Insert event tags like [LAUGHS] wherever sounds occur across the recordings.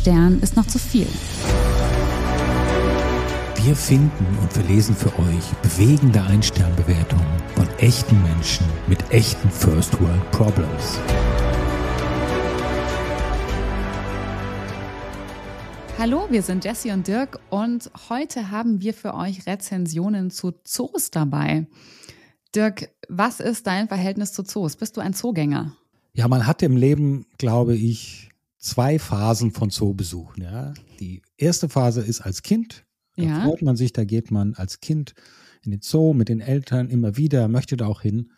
Stern ist noch zu viel. Wir finden und verlesen für euch bewegende Einsternbewertungen von echten Menschen mit echten First World Problems. Hallo, wir sind Jesse und Dirk und heute haben wir für euch Rezensionen zu Zoos dabei. Dirk, was ist dein Verhältnis zu Zoos? Bist du ein Zoogänger? Ja, man hat im Leben, glaube ich, zwei Phasen von Zoobesuchen. Ja. Die erste Phase ist als Kind. Da Ja. freut man sich, da geht man als Kind in den Zoo mit den Eltern immer wieder, möchte da auch hin.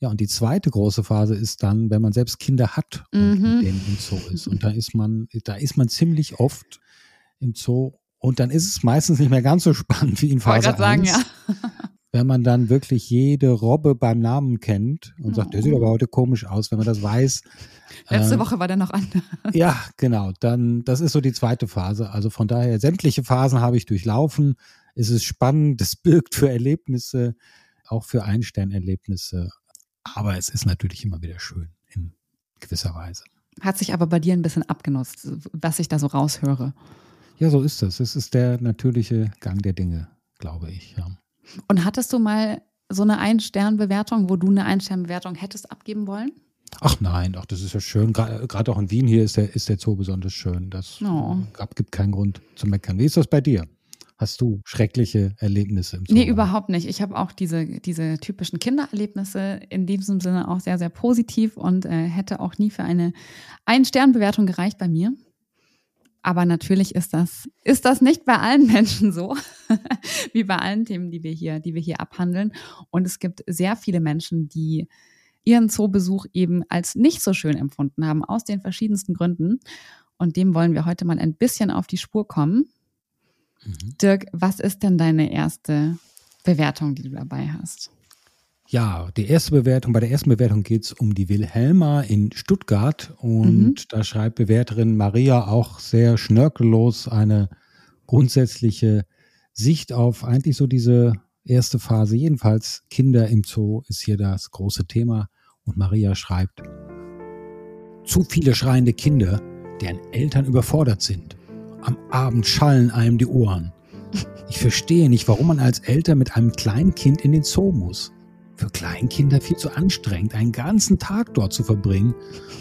Ja, und die zweite große Phase ist dann, wenn man selbst Kinder hat und Mhm. mit denen im Zoo ist. Und da ist man, da ist man ziemlich oft im Zoo. Und dann ist es meistens nicht mehr ganz so spannend wie in Phase gerade sagen, 1 ja. Wenn man dann wirklich jede Robbe beim Namen kennt und sagt, der sieht Oh. aber heute komisch aus, wenn man das weiß. Letzte ähm, Woche war der noch anders. [LAUGHS] Ja, genau. Dann, das ist so die zweite Phase. Also von daher, sämtliche Phasen habe ich durchlaufen. Es ist spannend, es birgt für Erlebnisse, auch für Einsternerlebnisse. Aber es ist natürlich immer wieder schön in gewisser Weise. Hat sich aber bei dir ein bisschen abgenutzt, was ich da so raushöre. Ja, so ist das. Es ist der natürliche Gang der Dinge, glaube ich. Ja. Und hattest du mal so eine Ein-Stern-Bewertung, wo du eine Ein-Stern-Bewertung hättest abgeben wollen? Ach nein, ach, das ist ja schön. Gerade auch in Wien hier ist der, ist der Zoo besonders schön. Das Oh. gab, gibt keinen Grund zu meckern. Wie ist das bei dir? Hast du schreckliche Erlebnisse im Zoo? Nee, überhaupt nicht. Ich habe auch diese, diese typischen Kindererlebnisse in diesem Sinne auch sehr, sehr positiv und äh, hätte auch nie für eine Ein-Stern-Bewertung gereicht bei mir. Aber natürlich ist das, ist das nicht bei allen [LAUGHS] Menschen so, wie bei allen Themen, die wir hier, die wir hier abhandeln. Und es gibt sehr viele Menschen, die ihren Zoobesuch eben als nicht so schön empfunden haben, aus den verschiedensten Gründen. Und dem wollen wir heute mal ein bisschen auf die Spur kommen. Mhm. Dirk, was ist denn deine erste Bewertung, die du dabei hast? Ja, die erste Bewertung, bei der ersten Bewertung geht es um die Wilhelma in Stuttgart und Mhm. da schreibt Bewerterin Maria auch sehr schnörkellos eine grundsätzliche Sicht auf eigentlich so diese erste Phase. Jedenfalls Kinder im Zoo ist hier das große Thema und Maria schreibt, zu viele schreiende Kinder, deren Eltern überfordert sind. Am Abend schallen einem die Ohren. Ich verstehe nicht, warum man als Eltern mit einem kleinen Kind in den Zoo muss. Für Kleinkinder viel zu anstrengend, einen ganzen Tag dort zu verbringen,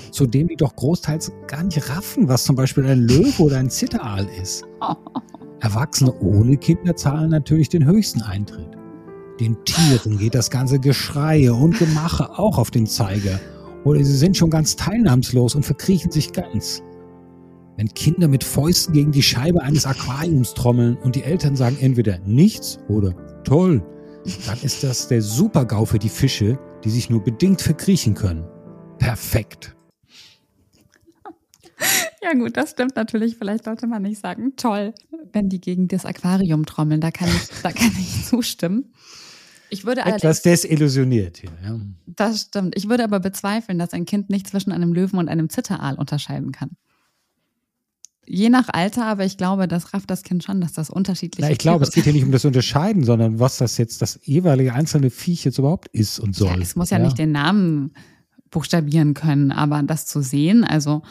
zu dem die doch großteils gar nicht raffen, was zum Beispiel ein Löwe oder ein Zitteraal ist. [LAUGHS] Erwachsene ohne Kinder zahlen natürlich den höchsten Eintritt. Den Tieren geht das ganze Geschreie und Gemache auch auf den Zeiger. Oder sie sind schon ganz teilnahmslos und verkriechen sich ganz. Wenn Kinder mit Fäusten gegen die Scheibe eines Aquariums trommeln und die Eltern sagen entweder nichts oder toll, dann ist das der Super-GAU für die Fische, die sich nur bedingt verkriechen können. Perfekt. Ja gut, das stimmt natürlich. Vielleicht sollte man nicht sagen, toll, wenn die gegen das Aquarium trommeln. Da kann ich, da kann ich [LAUGHS] zustimmen. Ich würde Etwas desillusioniert hier. Ja. das stimmt. Ich würde aber bezweifeln, dass ein Kind nicht zwischen einem Löwen und einem Zitteraal unterscheiden kann. Je nach Alter, aber ich glaube, das rafft das Kind schon, dass das unterschiedliche Na, ich glaube, es geht hier nicht um das Unterscheiden, sondern was das jetzt das jeweilige einzelne Viech jetzt überhaupt ist und soll. Ja, es muss ja, nicht den Namen buchstabieren können, aber das zu sehen, also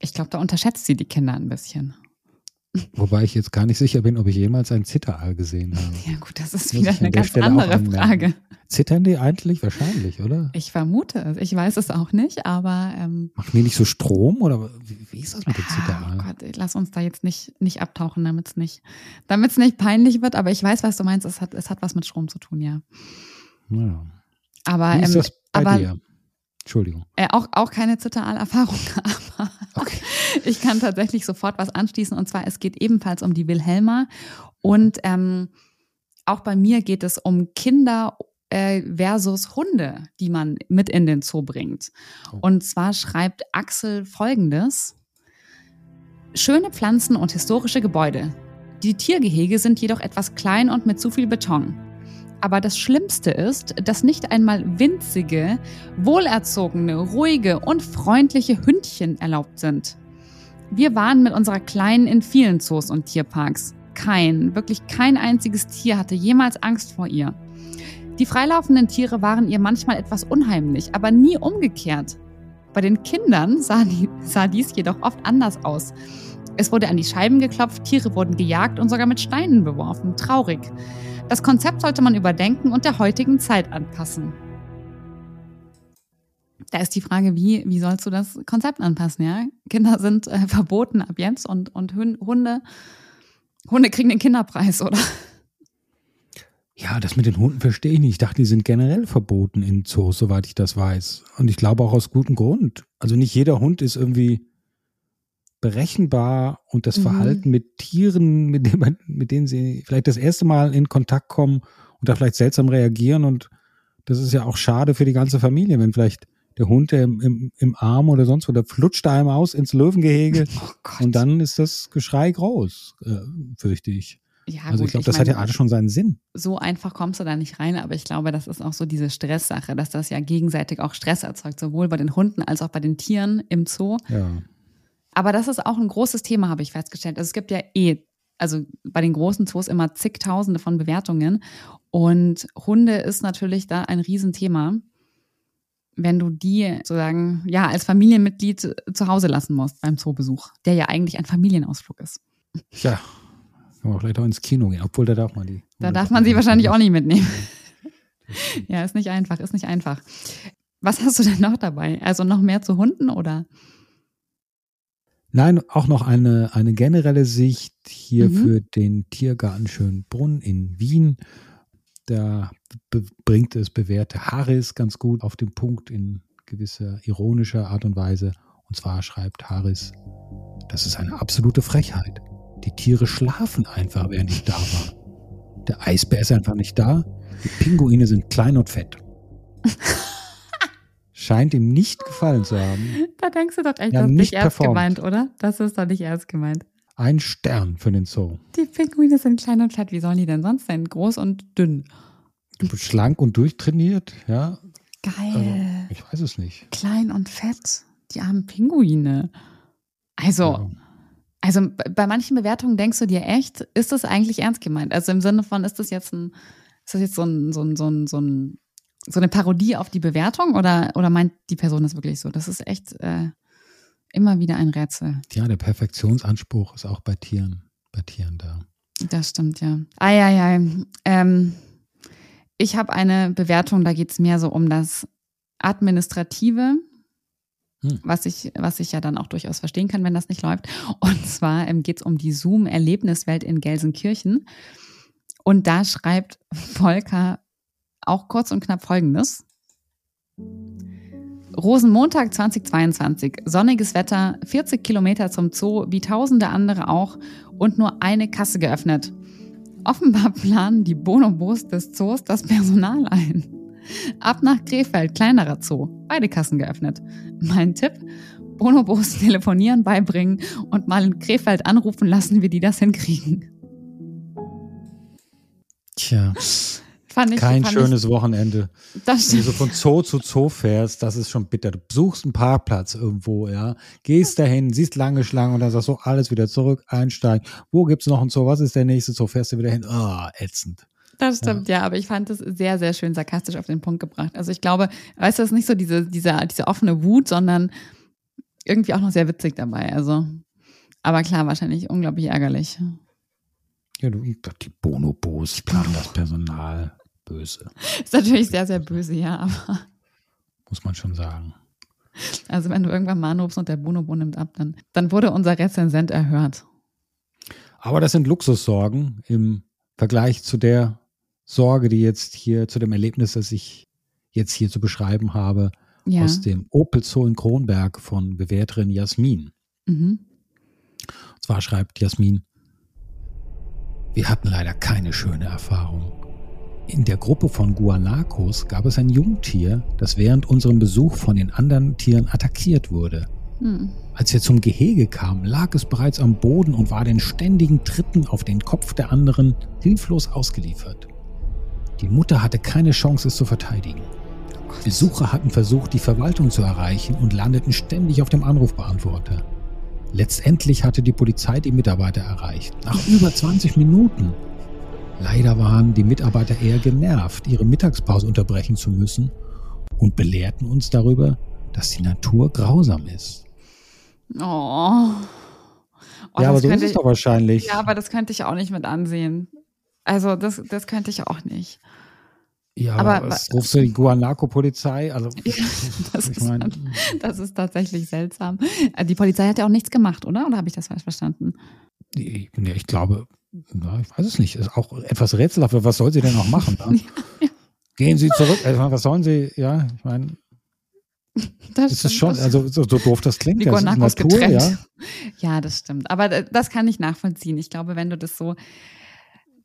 ich glaube, da unterschätzt sie die Kinder ein bisschen. Wobei ich jetzt gar nicht sicher bin, ob ich jemals ein Zitteraal gesehen habe. Ja gut, das ist Muss wieder eine ganz Stelle andere. Frage. Zittern die eigentlich? Wahrscheinlich, oder? Ich vermute es. Ich weiß es auch nicht, aber ähm, Machen die nicht so Strom oder wie, wie ist das mit dem ah, Zitteraal? oh Gott, lass uns da jetzt nicht, nicht abtauchen, damit es nicht, damit's nicht peinlich wird. Aber ich weiß, was du meinst. Es hat, es hat was mit Strom zu tun, ja. Ja. Aber, Wie ist ähm, das bei aber dir? Entschuldigung. Äh, auch, auch keine Zitteraal-Erfahrung, [LAUGHS] aber Okay. Ich kann tatsächlich sofort was anschließen. Und zwar, es geht ebenfalls um die Wilhelma. Und ähm, auch bei mir geht es um Kinder äh, versus Hunde, die man mit in den Zoo bringt. Oh. Und zwar schreibt Axel folgendes. Schöne Pflanzen und historische Gebäude. Die Tiergehege sind jedoch etwas klein und mit zu viel Beton. Aber das Schlimmste ist, dass nicht einmal winzige, wohlerzogene, ruhige und freundliche Hündchen erlaubt sind. Wir waren mit unserer Kleinen in vielen Zoos und Tierparks. Kein, wirklich kein einziges Tier hatte jemals Angst vor ihr. Die freilaufenden Tiere waren ihr manchmal etwas unheimlich, aber nie umgekehrt. Bei den Kindern sah, die, sah dies jedoch oft anders aus. Es wurde an die Scheiben geklopft, Tiere wurden gejagt und sogar mit Steinen beworfen. Traurig. Das Konzept sollte man überdenken und der heutigen Zeit anpassen. Da ist die Frage, wie, wie sollst du das Konzept anpassen, ja? Kinder sind äh, [LAUGHS] verboten ab jetzt und, und Hunde, Hunde kriegen den Kinderpreis, oder? Ja, das mit den Hunden verstehe ich nicht. Ich dachte, die sind generell verboten in Zoos, soweit ich das weiß. Und ich glaube auch aus gutem Grund. Also nicht jeder Hund ist irgendwie berechenbar und das mhm. Verhalten mit Tieren, mit, dem, mit denen sie vielleicht das erste Mal in Kontakt kommen und da vielleicht seltsam reagieren. Und das ist ja auch schade für die ganze Familie, wenn vielleicht der Hund im, im, im Arm oder sonst wo, der flutscht da einem aus ins Löwengehege [LAUGHS] oh und dann ist das Geschrei groß, äh, fürchte ich. Ja, also gut, ich glaube, das meine, hat ja alles schon seinen Sinn. So einfach kommst du da nicht rein, aber ich glaube, das ist auch so diese Stresssache, dass das ja gegenseitig auch Stress erzeugt, sowohl bei den Hunden als auch bei den Tieren im Zoo. Ja. Aber das ist auch ein großes Thema, habe ich festgestellt. Also es gibt ja eh, also bei den großen Zoos immer zigtausende von Bewertungen und Hunde ist natürlich da ein Riesenthema wenn du die sozusagen ja als Familienmitglied zu Hause lassen musst beim Zoobesuch, der ja eigentlich ein Familienausflug ist. Ja, kann man vielleicht auch ins Kino gehen, obwohl da darf man die. Da darf man sie wahrscheinlich auch nicht mitnehmen. [LAUGHS] ja, ist nicht einfach, ist nicht einfach. Was hast du denn noch dabei? Also noch mehr zu Hunden oder? Nein, auch noch eine, eine generelle Sicht hier mhm. für den Tiergarten Schönbrunn in Wien. Da bringt es bewährte Harris ganz gut auf den Punkt in gewisser ironischer Art und Weise. Und zwar schreibt Harris, das ist eine absolute Frechheit. Die Tiere schlafen einfach, während ich da war. Der Eisbär ist einfach nicht da. Die Pinguine sind klein und fett. [LAUGHS] Scheint ihm nicht gefallen zu haben. Da denkst du doch echt, ja, das ist nicht ernst gemeint, oder? Das ist doch nicht ernst gemeint. Ein Stern für den Zoo. Die Pinguine sind klein und fett. Wie sollen die denn sonst sein? Groß und dünn. Schlank und durchtrainiert, ja. Geil. Also, ich weiß es nicht. Klein und fett. Die armen Pinguine. Also, ja. also bei manchen Bewertungen denkst du dir echt, ist das eigentlich ernst gemeint? Also im Sinne von, ist das jetzt ein, ist das jetzt so ein, so ein, so ein, so ein so eine Parodie auf die Bewertung oder, oder meint die Person das wirklich so? Das ist echt äh, immer wieder ein Rätsel. Ja, der Perfektionsanspruch ist auch bei Tieren, bei Tieren da. Das stimmt, ja. Eieiei. Ähm, ich habe eine Bewertung, da geht es mehr so um das Administrative, hm. was, ich, was ich ja dann auch durchaus verstehen kann, wenn das nicht läuft. Und zwar ähm, geht es um die Zoom-Erlebniswelt in Gelsenkirchen. Und da schreibt Volker auch kurz und knapp Folgendes. Rosenmontag 2022. Sonniges Wetter, 40 Kilometer zum Zoo, wie tausende andere auch und nur eine Kasse geöffnet. Offenbar planen die Bonobos des Zoos das Personal ein. Ab nach Krefeld, kleinerer Zoo. Beide Kassen geöffnet. Mein Tipp? Bonobos telefonieren beibringen und mal in Krefeld anrufen lassen, wie die das hinkriegen. Tja. [LAUGHS] Fand ich, Kein fand schönes ich, Wochenende. Das Wenn du so von Zoo zu Zoo fährst, das ist schon bitter. Du suchst einen Parkplatz irgendwo, ja, gehst dahin, siehst lange Schlangen und dann sagst du alles wieder zurück, einsteigen. Wo gibt's noch ein Zoo? Was ist der nächste Zoo? Fährst du wieder hin? Ah, oh, ätzend. Das stimmt, ja. ja. aber ich fand es sehr, sehr schön sarkastisch auf den Punkt gebracht. Also ich glaube, weißt du, das ist nicht so diese, diese, diese offene Wut, sondern irgendwie auch noch sehr witzig dabei. Also, aber klar, wahrscheinlich unglaublich ärgerlich. Ja, du, die Bonobos planen das Personal böse. Ist natürlich sehr, sehr böse, ja, aber. Muss man schon sagen. Also, wenn du irgendwann anrufst und der Bonobo nimmt ab, dann, dann wurde unser Rezensent erhört. Aber das sind Luxussorgen im Vergleich zu der Sorge, die jetzt hier, zu dem Erlebnis, das ich jetzt hier zu beschreiben habe, ja. aus dem Opel Zoo in Kronberg von Bewerterin Jasmin. Mhm. Und zwar schreibt Jasmin, wir hatten leider keine schöne Erfahrung. In der Gruppe von Guanacos gab es ein Jungtier, das während unserem Besuch von den anderen Tieren attackiert wurde. Hm. Als wir zum Gehege kamen, lag es bereits am Boden und war den ständigen Tritten auf den Kopf der anderen hilflos ausgeliefert. Die Mutter hatte keine Chance, es zu verteidigen. Besucher hatten versucht, die Verwaltung zu erreichen und landeten ständig auf dem Anrufbeantworter. Letztendlich hatte die Polizei die Mitarbeiter erreicht. Nach [LAUGHS] über 20 Minuten. Leider waren die Mitarbeiter eher genervt, ihre Mittagspause unterbrechen zu müssen und belehrten uns darüber, dass die Natur grausam ist. Oh. oh ja, aber so ist es doch wahrscheinlich. Ja, aber das könnte ich auch nicht mit ansehen. Also das, das könnte ich auch nicht. Ja, aber was rufst du die Guanaco-Polizei? Also, [LAUGHS] das, ich mein, ist, das ist tatsächlich seltsam. Äh, die Polizei hat ja auch nichts gemacht, oder? Oder habe ich das falsch verstanden? Ich, ich glaube, na, ich weiß es nicht. Ist auch etwas rätselhaft. Was soll sie denn noch machen? [LAUGHS] ja, ja. Gehen Sie zurück. Also, was sollen Sie? Ja, ich meine. Das, ist schon, also so, so, doof das klingt. Das ist Natur, getrennt. Ja. [LAUGHS] ja, das stimmt. Aber das kann ich nachvollziehen. Ich glaube, wenn du das so,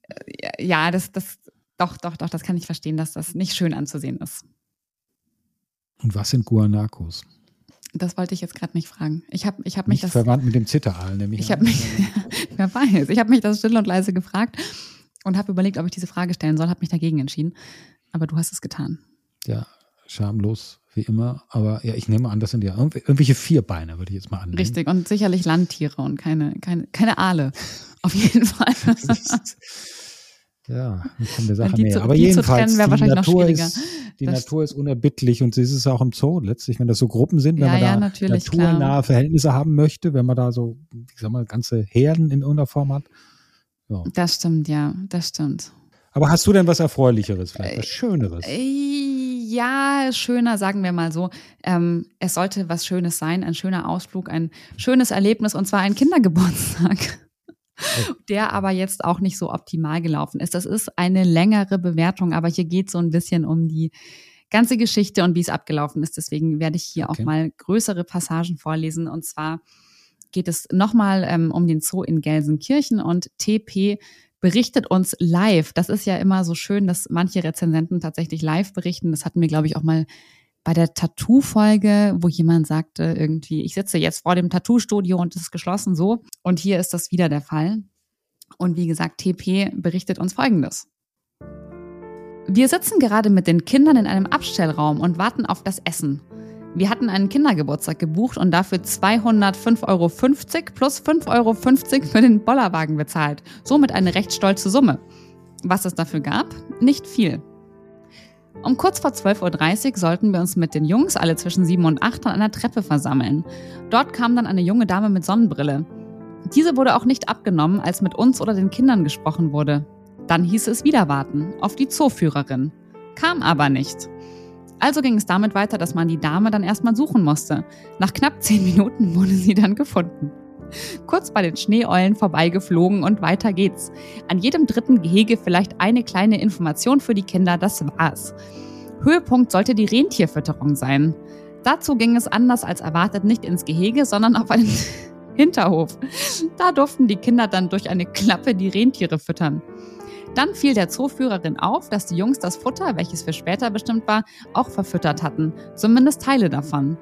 äh, ja, das, das, doch, doch, doch, das kann ich verstehen, dass das nicht schön anzusehen ist. Und was sind Guanacos? Das wollte ich jetzt gerade nicht fragen. Ich habe ich hab mich nicht das. Verwandt mit dem Zitteraal, nämlich. Ich habe mich, [LAUGHS] wer weiß, ich habe mich das still und leise gefragt und habe überlegt, ob ich diese Frage stellen soll, habe mich dagegen entschieden. Aber du hast es getan. Ja, schamlos, wie immer. Aber ja, ich nehme an, das sind ja irgendwelche Vierbeine, würde ich jetzt mal annehmen. Richtig, und sicherlich Landtiere und keine, keine, keine Aale. Auf jeden Fall. [LAUGHS] [LAUGHS] ja, kommt der Sache näher. Aber jedenfalls, trennen, die, Natur ist, die Natur ist unerbittlich und sie ist es auch im Zoo letztlich, wenn das so Gruppen sind, wenn ja, man da ja, naturnahe klar. Verhältnisse haben möchte, wenn man da so, ich sag mal, ganze Herden in irgendeiner Form hat. Ja. Das stimmt, ja, das stimmt. Aber hast du denn was Erfreulicheres, vielleicht was Schöneres? Äh, ja, schöner, sagen wir mal so. Ähm, es sollte was Schönes sein, ein schöner Ausflug, ein schönes Erlebnis und zwar ein Kindergeburtstag. [LAUGHS] Der aber jetzt auch nicht so optimal gelaufen ist. Das ist eine längere Bewertung, aber hier geht so ein bisschen um die ganze Geschichte und wie es abgelaufen ist. Deswegen werde ich hier okay. auch mal größere Passagen vorlesen. Und zwar geht es nochmal ähm, um den Zoo in Gelsenkirchen und TP berichtet uns live. Das ist ja immer so schön, dass manche Rezensenten tatsächlich live berichten. Das hatten wir, glaube ich, auch mal bei der Tattoo-Folge, wo jemand sagte irgendwie, ich sitze jetzt vor dem Tattoo-Studio und es ist geschlossen so. Und hier ist das wieder der Fall. Und wie gesagt, TP berichtet uns Folgendes. Wir sitzen gerade mit den Kindern in einem Abstellraum und warten auf das Essen. Wir hatten einen Kindergeburtstag gebucht und dafür 205,50 Euro plus 5,50 Euro für den Bollerwagen bezahlt. Somit eine recht stolze Summe. Was es dafür gab? Nicht viel. Um kurz vor 12.30 Uhr sollten wir uns mit den Jungs, alle zwischen 7 und 8, an einer Treppe versammeln. Dort kam dann eine junge Dame mit Sonnenbrille. Diese wurde auch nicht abgenommen, als mit uns oder den Kindern gesprochen wurde. Dann hieß es wieder warten, auf die Zooführerin. Kam aber nicht. Also ging es damit weiter, dass man die Dame dann erstmal suchen musste. Nach knapp zehn Minuten [LAUGHS] wurde sie dann gefunden. Kurz bei den Schneeeulen vorbeigeflogen und weiter geht's. An jedem dritten Gehege vielleicht eine kleine Information für die Kinder, das war's. Höhepunkt sollte die Rentierfütterung sein. Dazu ging es anders als erwartet nicht ins Gehege, sondern auf einen [LAUGHS] Hinterhof. Da durften die Kinder dann durch eine Klappe die Rentiere füttern. Dann fiel der Zooführerin auf, dass die Jungs das Futter, welches für später bestimmt war, auch verfüttert hatten, zumindest Teile davon.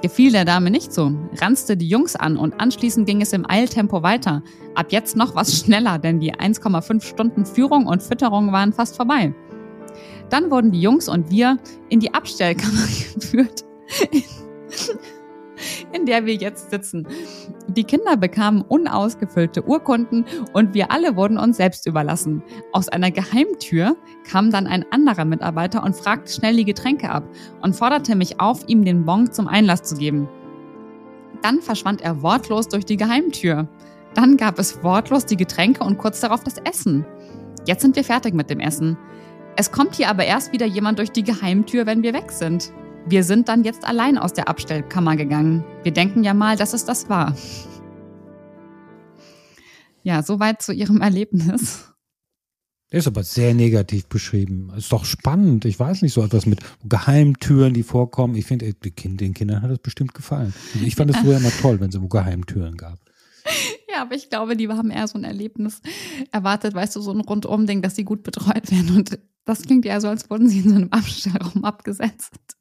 Gefiel der Dame nicht so, ranzte die Jungs an und anschließend ging es im Eiltempo weiter. Ab jetzt noch was [LAUGHS] schneller, denn die 1,5 Stunden Führung und Fütterung waren fast vorbei. Dann wurden die Jungs und wir in die Abstellkammer [LAUGHS] geführt in der wir jetzt sitzen. Die Kinder bekamen unausgefüllte Urkunden und wir alle wurden uns selbst überlassen. Aus einer Geheimtür kam dann ein anderer Mitarbeiter und fragte schnell die Getränke ab und forderte mich auf, ihm den Bon zum Einlass zu geben. Dann verschwand er wortlos durch die Geheimtür. Dann gab es wortlos die Getränke und kurz darauf das Essen. Jetzt sind wir fertig mit dem Essen. Es kommt hier aber erst wieder jemand durch die Geheimtür, wenn wir weg sind. Wir sind dann jetzt allein aus der Abstellkammer gegangen. Wir denken ja mal, dass es das war. Ja, soweit zu Ihrem [LAUGHS] Erlebnis. Der ist aber sehr negativ beschrieben. Ist doch spannend. Ich weiß nicht, so etwas mit Geheimtüren, die vorkommen. Ich finde, den Kindern hat das bestimmt gefallen. Also ich fand es früher immer toll, wenn es so Geheimtüren gab. [LAUGHS] Ja, aber ich glaube, die haben eher so ein Erlebnis erwartet, weißt du, so ein Rundum-Ding, dass sie gut betreut werden. Und das klingt ja so, als wurden sie in so einem Abstellraum abgesetzt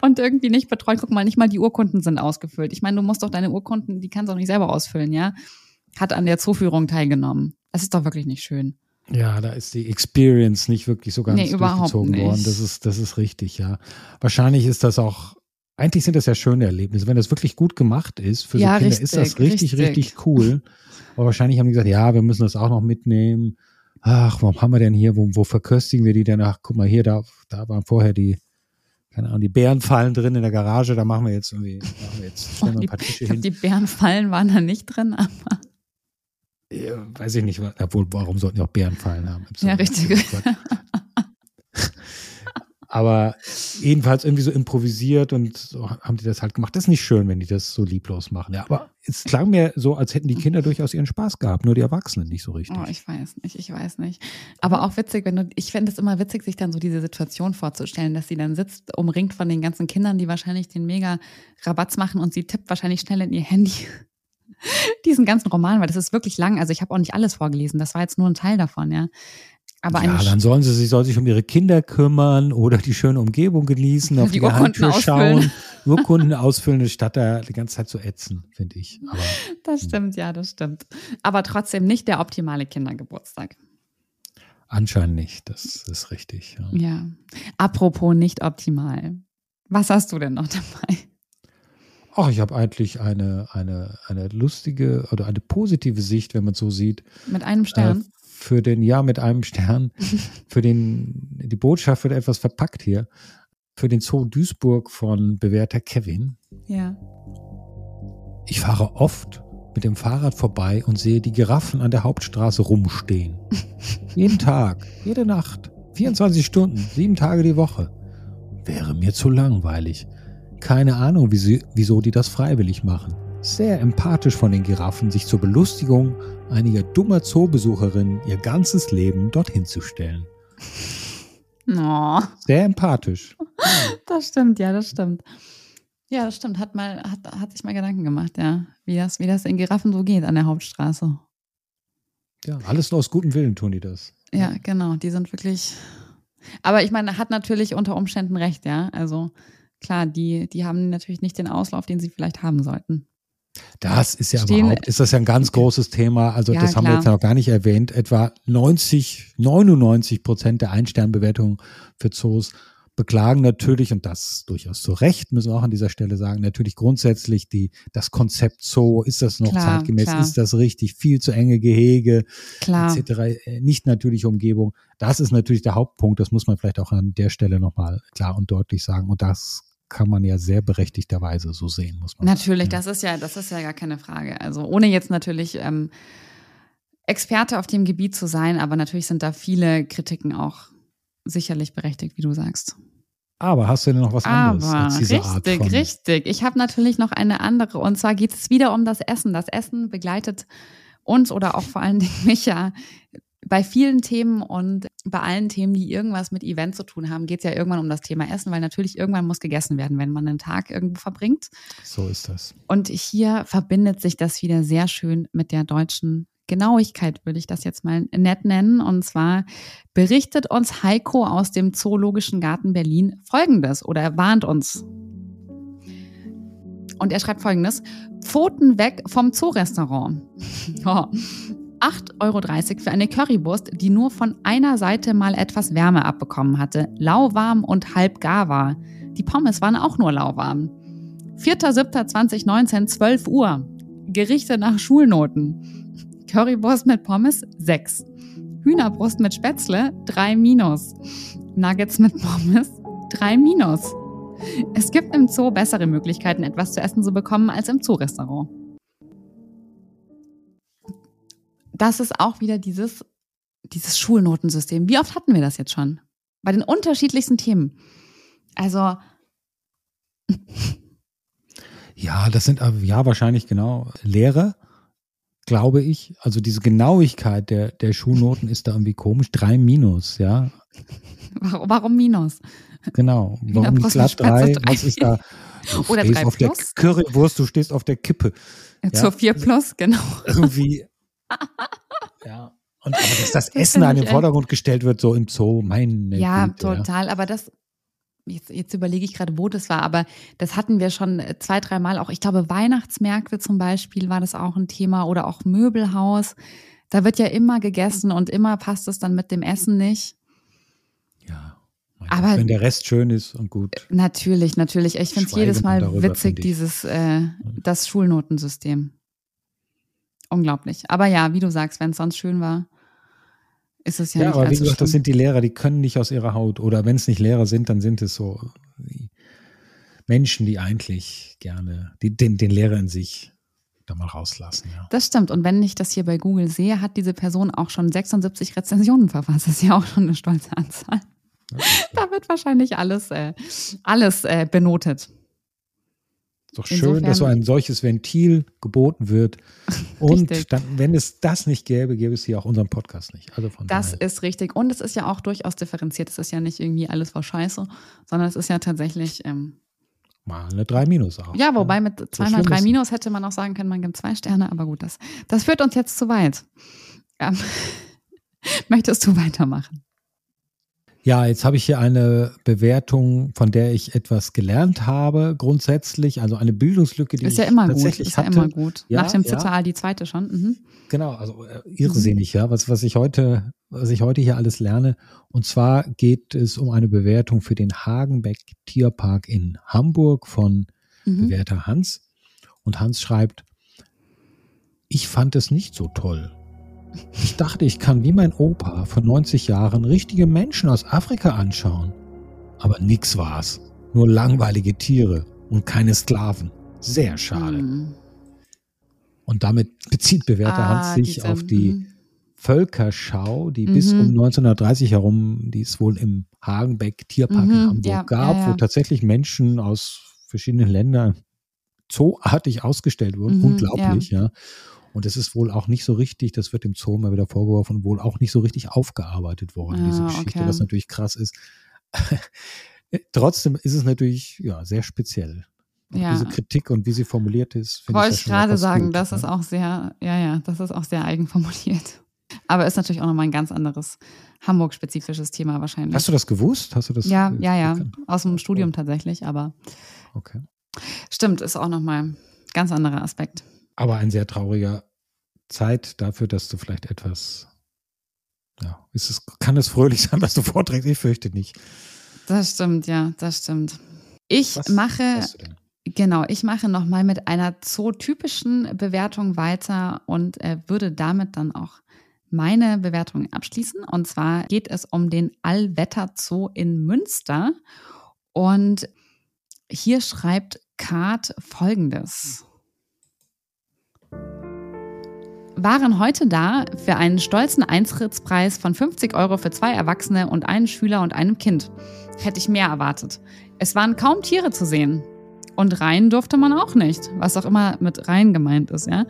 und irgendwie nicht betreut. Guck mal, nicht mal die Urkunden sind ausgefüllt. Ich meine, du musst doch deine Urkunden, die kannst du auch nicht selber ausfüllen, ja? Hat an der Zuführung teilgenommen. Das ist doch wirklich nicht schön. Ja, da ist die Experience nicht wirklich so ganz nee, durchgezogen worden. Das ist, das ist richtig, ja. Wahrscheinlich ist das auch, eigentlich sind das ja schöne Erlebnisse. Wenn das wirklich gut gemacht ist, für ja, so Kinder richtig, ist das richtig, richtig, richtig cool. Aber wahrscheinlich haben die gesagt, ja, wir müssen das auch noch mitnehmen. Ach, warum haben wir denn hier, wo, wo verköstigen wir die denn? Ach, guck mal hier, da, da waren vorher die keine Ahnung, die Bärenfallen drin in der Garage, da machen wir jetzt irgendwie, machen wir jetzt, [LAUGHS] stellen wir ein paar Tische hin. Die Bärenfallen waren da nicht drin, aber. Ja, weiß ich nicht, obwohl, warum sollten die auch Bärenfallen haben? Ja, richtig. [LAUGHS] Aber jedenfalls irgendwie so improvisiert und so haben die das halt gemacht. Das ist nicht schön, wenn die das so lieblos machen. Ja, aber es klang mir so, als hätten die Kinder durchaus ihren Spaß gehabt, nur die Erwachsenen nicht so richtig. Oh, ich weiß nicht, ich weiß nicht. Aber auch witzig, wenn du, ich fände es immer witzig, sich dann so diese Situation vorzustellen, dass sie dann sitzt, umringt von den ganzen Kindern, die wahrscheinlich den mega Rabatz machen und sie tippt wahrscheinlich schnell in ihr Handy [LAUGHS] diesen ganzen Roman, weil das ist wirklich lang. Also ich habe auch nicht alles vorgelesen, das war jetzt nur ein Teil davon, ja. Aber ja, dann sollen sie sich, soll sich um ihre Kinder kümmern oder die schöne Umgebung genießen, auf die, die Urkunden schauen, Urkunden ausfüllen, statt da die ganze Zeit zu ätzen, finde ich. Aber, das hm. stimmt, ja, das stimmt. Aber trotzdem nicht der optimale Kindergeburtstag. Anscheinend nicht, das ist richtig. Ja. ja. Apropos nicht optimal. Was hast du denn noch dabei? Ach, ich habe eigentlich eine, eine, eine lustige oder eine positive Sicht, wenn man so sieht. Mit einem Stern? Äh, für den, ja, mit einem Stern, [LAUGHS] für den, die Botschaft wird etwas verpackt hier, für den Zoo Duisburg von bewährter Kevin. Ja. Ich fahre oft mit dem Fahrrad vorbei und sehe die Giraffen an der Hauptstraße rumstehen. [LAUGHS] Jeden Tag, jede Nacht, 24 Stunden, sieben Tage die Woche. Wäre mir zu langweilig. Keine Ahnung, wie sie, wieso die das freiwillig machen sehr empathisch von den Giraffen, sich zur Belustigung einiger dummer Zoobesucherinnen ihr ganzes Leben dorthin zu stellen. Oh. Sehr empathisch. [LAUGHS] Das stimmt, ja, das stimmt. Ja, das stimmt. Hat, mal, hat, hat sich mal Gedanken gemacht, ja, wie das, wie das in Giraffen so geht an der Hauptstraße. Ja, alles nur aus gutem Willen tun die das. Ja, genau. Die sind wirklich. Aber ich meine, hat natürlich unter Umständen recht, ja. Also klar, die, die haben natürlich nicht den Auslauf, den sie vielleicht haben sollten. Das ist ja Stehen, überhaupt, ist das ja ein ganz großes Thema. Also ja, das haben klar. wir jetzt noch gar nicht erwähnt. Etwa 90, 99 Prozent der Einsternbewertungen für Zoos beklagen natürlich, und das durchaus zu Recht, müssen wir auch an dieser Stelle sagen, natürlich grundsätzlich die, das Konzept Zoo, ist das noch klar, zeitgemäß, klar. ist das richtig, viel zu enge Gehege, klar. etc., äh, nicht natürliche Umgebung. Das ist natürlich der Hauptpunkt, das muss man vielleicht auch an der Stelle nochmal klar und deutlich sagen. Und das kann man ja sehr berechtigterweise so sehen, muss man Natürlich, sagen. das ist ja, das ist ja gar keine Frage. Also ohne jetzt natürlich ähm, Experte auf dem Gebiet zu sein, aber natürlich sind da viele Kritiken auch sicherlich berechtigt, wie du sagst. Aber hast du denn noch was anderes Aber als diese richtig, Art von richtig. Ich habe natürlich noch eine andere und zwar geht es wieder um das Essen. Das Essen begleitet uns oder auch vor allen Dingen mich ja bei vielen Themen und bei allen Themen, die irgendwas mit Event zu tun haben, geht es ja irgendwann um das Thema Essen, weil natürlich irgendwann muss gegessen werden, wenn man einen Tag irgendwo verbringt. So ist das. Und hier verbindet sich das wieder sehr schön mit der deutschen Genauigkeit, würde ich das jetzt mal nett nennen. Und zwar berichtet uns Heiko aus dem Zoologischen Garten Berlin Folgendes oder er warnt uns. Und er schreibt folgendes: Pfoten weg vom Zoorestaurant. [LAUGHS] Oh. 8,30 Euro für eine Currywurst, die nur von einer Seite mal etwas Wärme abbekommen hatte, lauwarm und halb gar war. Die Pommes waren auch nur lauwarm. 4.7.2019, 12 Uhr. Gerichte nach Schulnoten. Currywurst mit Pommes 6. Hühnerbrust mit Spätzle 3 minus. Nuggets mit Pommes 3 minus. Es gibt im Zoo bessere Möglichkeiten, etwas zu essen zu bekommen als im Zoorestaurant. Das ist auch wieder dieses, dieses Schulnotensystem. Wie oft hatten wir das jetzt schon? Bei den unterschiedlichsten Themen. Also. Ja, das sind ja wahrscheinlich genau Lehrer, glaube ich. Also diese Genauigkeit der, der Schulnoten ist da irgendwie komisch. Drei Minus, ja. Warum, warum Minus? Genau. Warum nicht glatt drei? Was ist da? Du Oder drei auf plus? der Currywurst, du stehst auf der Kippe. Zur ja? 4 plus, genau. Irgendwie [LAUGHS] ja. Und aber dass das, [LAUGHS] das Essen an den Vordergrund gestellt wird, so im Zoo, meine Ja, Güte, total. Ja. Aber das, jetzt, jetzt überlege ich gerade, wo das war, aber das hatten wir schon zwei, dreimal auch. Ich glaube, Weihnachtsmärkte zum Beispiel war das auch ein Thema oder auch Möbelhaus. Da wird ja immer gegessen und immer passt es dann mit dem Essen nicht. Ja. Aber wenn der Rest schön ist und gut. Natürlich, natürlich. Ich finde es jedes Mal darüber, witzig, dieses äh, das Schulnotensystem unglaublich. Aber ja, wie du sagst, wenn es sonst schön war, ist es ja, ja nicht aber wie gesagt, das sind die Lehrer, die können nicht aus ihrer Haut. Oder wenn es nicht Lehrer sind, dann sind es so Menschen, die eigentlich gerne die, den, den Lehrer in sich da mal rauslassen. Ja. Das stimmt. Und wenn ich das hier bei Google sehe, hat diese Person auch schon 76 Rezensionen verfasst. Das ist ja auch schon eine stolze Anzahl. [LAUGHS] Da wird wahrscheinlich alles, äh, alles äh, benotet. Ist doch schön, Insofern, dass so ein solches Ventil geboten wird. [LAUGHS] Und dann, wenn es das nicht gäbe, gäbe es hier auch unseren Podcast nicht. Also von das daher. ist richtig. Und es ist ja auch durchaus differenziert. Es ist ja nicht irgendwie alles war scheiße, sondern es ist ja tatsächlich. Ähm, mal eine 3 Minus auch. Ja, wobei mit so zweimal 3 Minus hätte man auch sagen können, man gibt zwei Sterne, aber gut, das, das führt uns jetzt zu weit. Ähm, [LAUGHS] möchtest du weitermachen? Ja, jetzt habe ich hier eine Bewertung, von der ich etwas gelernt habe, grundsätzlich, also eine Bildungslücke, die ist ja ich immer tatsächlich gut, ist hatte. ja immer gut. Ja, Nach dem ja. die zweite schon. Mhm. Genau, also äh, irrsinnig, ja, was, was ich heute, was ich heute hier alles lerne. Und zwar geht es um eine Bewertung für den Hagenbeck Tierpark in Hamburg von mhm. Bewerter Hans. Und Hans schreibt, ich fand es nicht so toll. Ich dachte, ich kann wie mein Opa von 90 Jahren richtige Menschen aus Afrika anschauen. Aber nix war's. Nur langweilige Tiere und keine Sklaven. Sehr schade. Mhm. Und damit bezieht Bewerter ah, Hans sich diese, auf die mh. Völkerschau, die mhm. bis um 1930 herum, die es wohl im Hagenbeck Tierpark mhm, in Hamburg ja, gab, ja, ja. wo tatsächlich Menschen aus verschiedenen Ländern zooartig ausgestellt wurden. Mhm, Unglaublich, ja. Und es ist wohl auch nicht so richtig, das wird dem Zoo mal wieder vorgeworfen, wohl auch nicht so richtig aufgearbeitet worden, ah, diese Geschichte, okay. was natürlich krass ist. [LAUGHS] Trotzdem ist es natürlich ja, sehr speziell. Ja. Diese Kritik und wie sie formuliert ist. Wollte ich gerade sagen, gut, das ne? ist auch sehr, ja, ja, das ist auch sehr eigen formuliert. Aber ist natürlich auch nochmal ein ganz anderes Hamburg-spezifisches Thema wahrscheinlich. Hast du das gewusst? Hast du das? Ja, ja, ja. Aus dem Studium oh. tatsächlich, aber. Okay. Stimmt, ist auch nochmal ein ganz anderer Aspekt aber ein sehr trauriger Zeit dafür, dass du vielleicht etwas, ja, ist es, kann es fröhlich sein, was du vorträgst? Ich fürchte nicht. Das stimmt, ja, das stimmt. Ich was mache, genau, ich mache nochmal mit einer zootypischen Bewertung weiter und äh, würde damit dann auch meine Bewertung abschließen. Und zwar geht es um den Allwetter Zoo in Münster. Und hier schreibt Kart folgendes waren heute da für einen stolzen Eintrittspreis von 50 Euro für zwei Erwachsene und einen Schüler und einem Kind. Hätte ich mehr erwartet. Es waren kaum Tiere zu sehen. Und rein durfte man auch nicht, was auch immer mit rein gemeint ist, ja.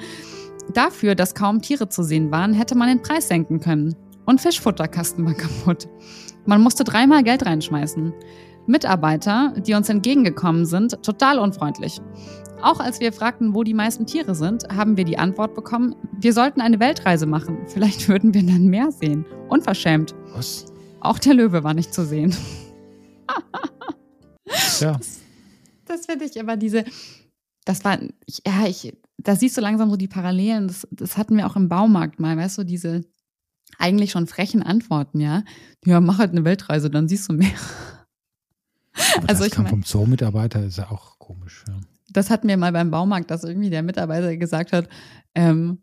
Dafür, dass kaum Tiere zu sehen waren, hätte man den Preis senken können. Und Fischfutterkasten war [LAUGHS] kaputt. Man musste dreimal Geld reinschmeißen. Mitarbeiter, die uns entgegengekommen sind, total unfreundlich. Auch als wir fragten, wo die meisten Tiere sind, haben wir die Antwort bekommen, wir sollten eine Weltreise machen. Vielleicht würden wir dann mehr sehen. Unverschämt. Was? Auch der Löwe war nicht zu sehen. ja. Das, das finde ich aber diese, das war, ich, ja, ich, da siehst du langsam so die Parallelen. Das, das hatten wir auch im Baumarkt mal, weißt du, diese eigentlich schon frechen Antworten, ja. Ja, mach halt eine Weltreise, dann siehst du mehr. Aber also das ich kam mein, vom Zoo-Mitarbeiter, ist ja auch komisch, ja das hat mir mal beim Baumarkt, dass irgendwie der Mitarbeiter gesagt hat, ähm,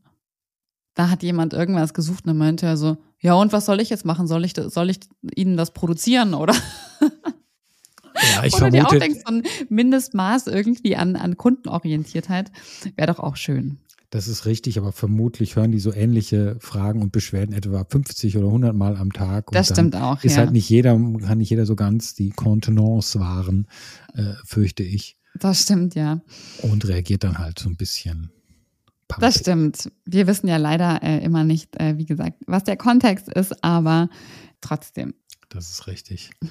da hat jemand irgendwas gesucht und meinte er so, ja und was soll ich jetzt machen? Soll ich, soll ich Ihnen das produzieren oder? Ja, ich [LAUGHS] oder vermute, dir auch denkst, so ein Mindestmaß irgendwie an, an Kundenorientiertheit wäre doch auch schön. Das ist richtig, aber vermutlich hören die so ähnliche Fragen und Beschwerden etwa 50 oder 100 Mal am Tag. das stimmt auch. Ist ja. halt nicht jeder, kann nicht jeder so ganz die Kontenance wahren, äh, fürchte ich. Das stimmt, ja. Und reagiert dann halt so ein bisschen. Pumpig. Das stimmt. Wir wissen ja leider äh, immer nicht, äh, wie gesagt, was der Kontext ist, aber trotzdem. Das ist richtig. [LAUGHS]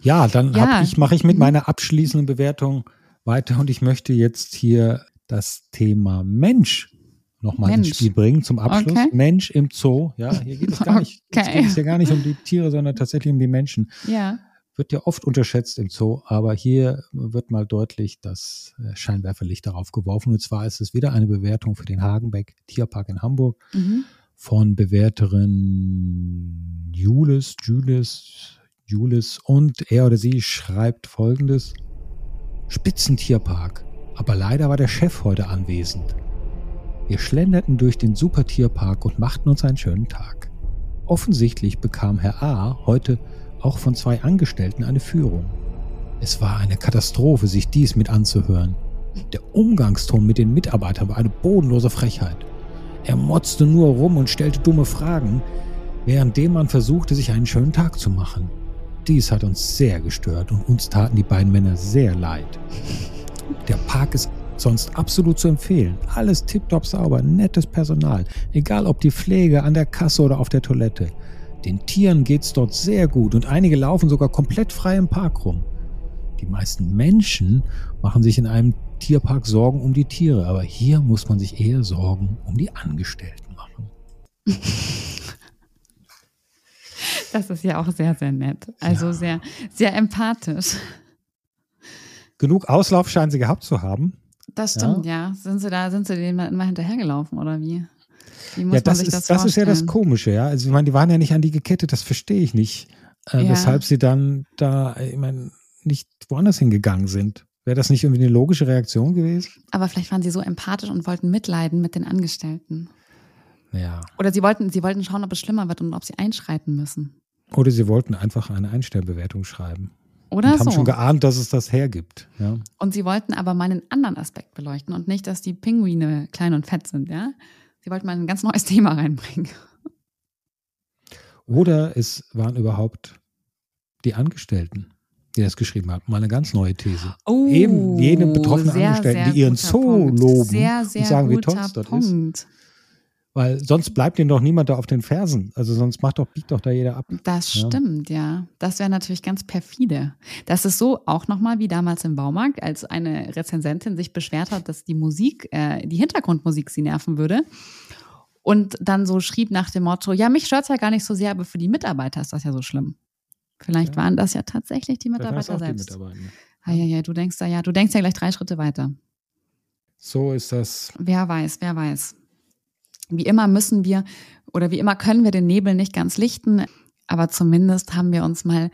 Ja, dann ja. ich, mache ich mit mhm. meiner abschließenden Bewertung weiter und ich möchte jetzt hier das Thema Mensch nochmal ins Spiel bringen zum Abschluss. Okay. Mensch im Zoo. Ja, hier geht es gar nicht, [LAUGHS] okay. geht es ja gar nicht um die Tiere, sondern tatsächlich um die Menschen. Ja wird ja oft unterschätzt im Zoo, aber hier wird mal deutlich das äh, Scheinwerferlicht darauf geworfen. Und zwar ist es wieder eine Bewertung für den Hagenbeck Tierpark in Hamburg mhm. von Bewerterin Julis, Julis, Julis und er oder sie schreibt folgendes. Spitzentierpark, aber leider war der Chef heute anwesend. Wir schlenderten durch den Supertierpark und machten uns einen schönen Tag. Offensichtlich bekam Herr A. heute auch von zwei Angestellten eine Führung. Es war eine Katastrophe, sich dies mit anzuhören. Der Umgangston mit den Mitarbeitern war eine bodenlose Frechheit. Er motzte nur rum und stellte dumme Fragen, währenddem man versuchte, sich einen schönen Tag zu machen. Dies hat uns sehr gestört und uns taten die beiden Männer sehr leid. Der Park ist sonst absolut zu empfehlen. Alles tiptop sauber, nettes Personal, egal ob die Pflege an der Kasse oder auf der Toilette. Den Tieren geht's dort sehr gut und einige laufen sogar komplett frei im Park rum. Die meisten Menschen machen sich in einem Tierpark Sorgen um die Tiere, aber hier muss man sich eher Sorgen um die Angestellten machen. [LAUGHS] Das ist ja auch sehr, sehr nett. Also ja. sehr, sehr empathisch. Genug Auslauf scheinen sie gehabt zu haben. Das stimmt, ja. ja. Sind sie da, sind sie denen immer hinterhergelaufen oder wie? Ja, das, sich das, ist, das ist ja das Komische, ja. Also ich meine, die waren ja nicht an die gekettet, das verstehe ich nicht. Äh, ja. Weshalb sie dann da, ich meine, nicht woanders hingegangen sind. Wäre das nicht irgendwie eine logische Reaktion gewesen? Aber vielleicht waren sie so empathisch und wollten mitleiden mit den Angestellten. Ja. Oder sie wollten, sie wollten schauen, ob es schlimmer wird und ob sie einschreiten müssen. Oder sie wollten einfach eine Einstellbewertung schreiben. Oder und so. haben schon geahnt, dass es das hergibt. Ja. Und sie wollten aber mal einen anderen Aspekt beleuchten und nicht, dass die Pinguine klein und fett sind, ja. Sie wollten mal ein ganz neues [LAUGHS] Thema reinbringen. Oder es waren überhaupt die Angestellten die das geschrieben hat. Mal eine ganz neue These. Oh, Eben jene betroffenen sehr, Angestellten, sehr die ihren Zoo Punkt. loben sehr, sehr und sagen, wie toll es dort ist. Weil sonst bleibt ihnen doch niemand da auf den Fersen. Also sonst macht doch, biegt doch da jeder ab. Das ja. stimmt, ja. Das wäre natürlich ganz perfide. Das ist so auch nochmal wie damals im Baumarkt, als eine Rezensentin sich beschwert hat, dass die Musik, äh, die Hintergrundmusik sie nerven würde. Und dann so schrieb nach dem Motto, ja, mich stört es ja gar nicht so sehr, aber für die Mitarbeiter ist das ja so schlimm. Vielleicht ja. waren das ja tatsächlich die Mitarbeiter selbst. Die Mitarbeiter. Ah, ja, ja, du denkst da ja, du denkst ja gleich drei Schritte weiter. So ist das. Wer weiß, wer weiß. Wie immer müssen wir oder wie immer können wir den Nebel nicht ganz lichten, aber zumindest haben wir uns mal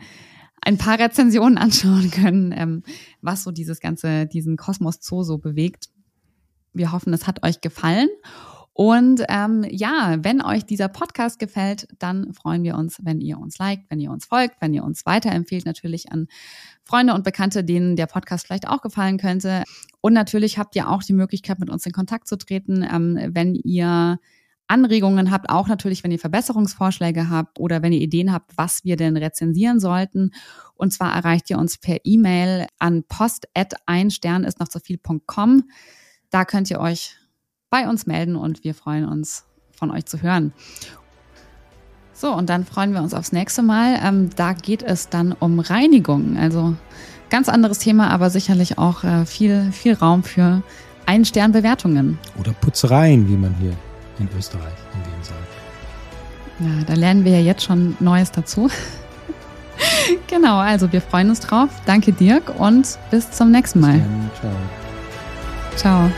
ein paar Rezensionen anschauen können, ähm, was so dieses ganze, diesen Kosmos Zoo so bewegt. Wir hoffen, es hat euch gefallen und ähm, ja, wenn euch dieser Podcast gefällt, dann freuen wir uns, wenn ihr uns liked, wenn ihr uns folgt, wenn ihr uns weiterempfehlt, natürlich an Freunde und Bekannte, denen der Podcast vielleicht auch gefallen könnte. Und natürlich habt ihr auch die Möglichkeit, mit uns in Kontakt zu treten, ähm, wenn ihr Anregungen habt, auch natürlich, wenn ihr Verbesserungsvorschläge habt oder wenn ihr Ideen habt, was wir denn rezensieren sollten. Und zwar erreicht ihr uns per E-Mail an post at ein Stern ist noch zu viel.com. Da könnt ihr euch bei uns melden und wir freuen uns, von euch zu hören. So, und dann freuen wir uns aufs nächste Mal. Ähm, da geht es dann um Reinigung. Also ganz anderes Thema, aber sicherlich auch äh, viel, viel Raum für Ein-Stern-Bewertungen. Oder Putzereien, wie man hier in Österreich in Wien sagt. Ja, da lernen wir ja jetzt schon Neues dazu. [LAUGHS] genau, also wir freuen uns drauf. Danke Dirk und bis zum nächsten Mal. Ciao. Ciao.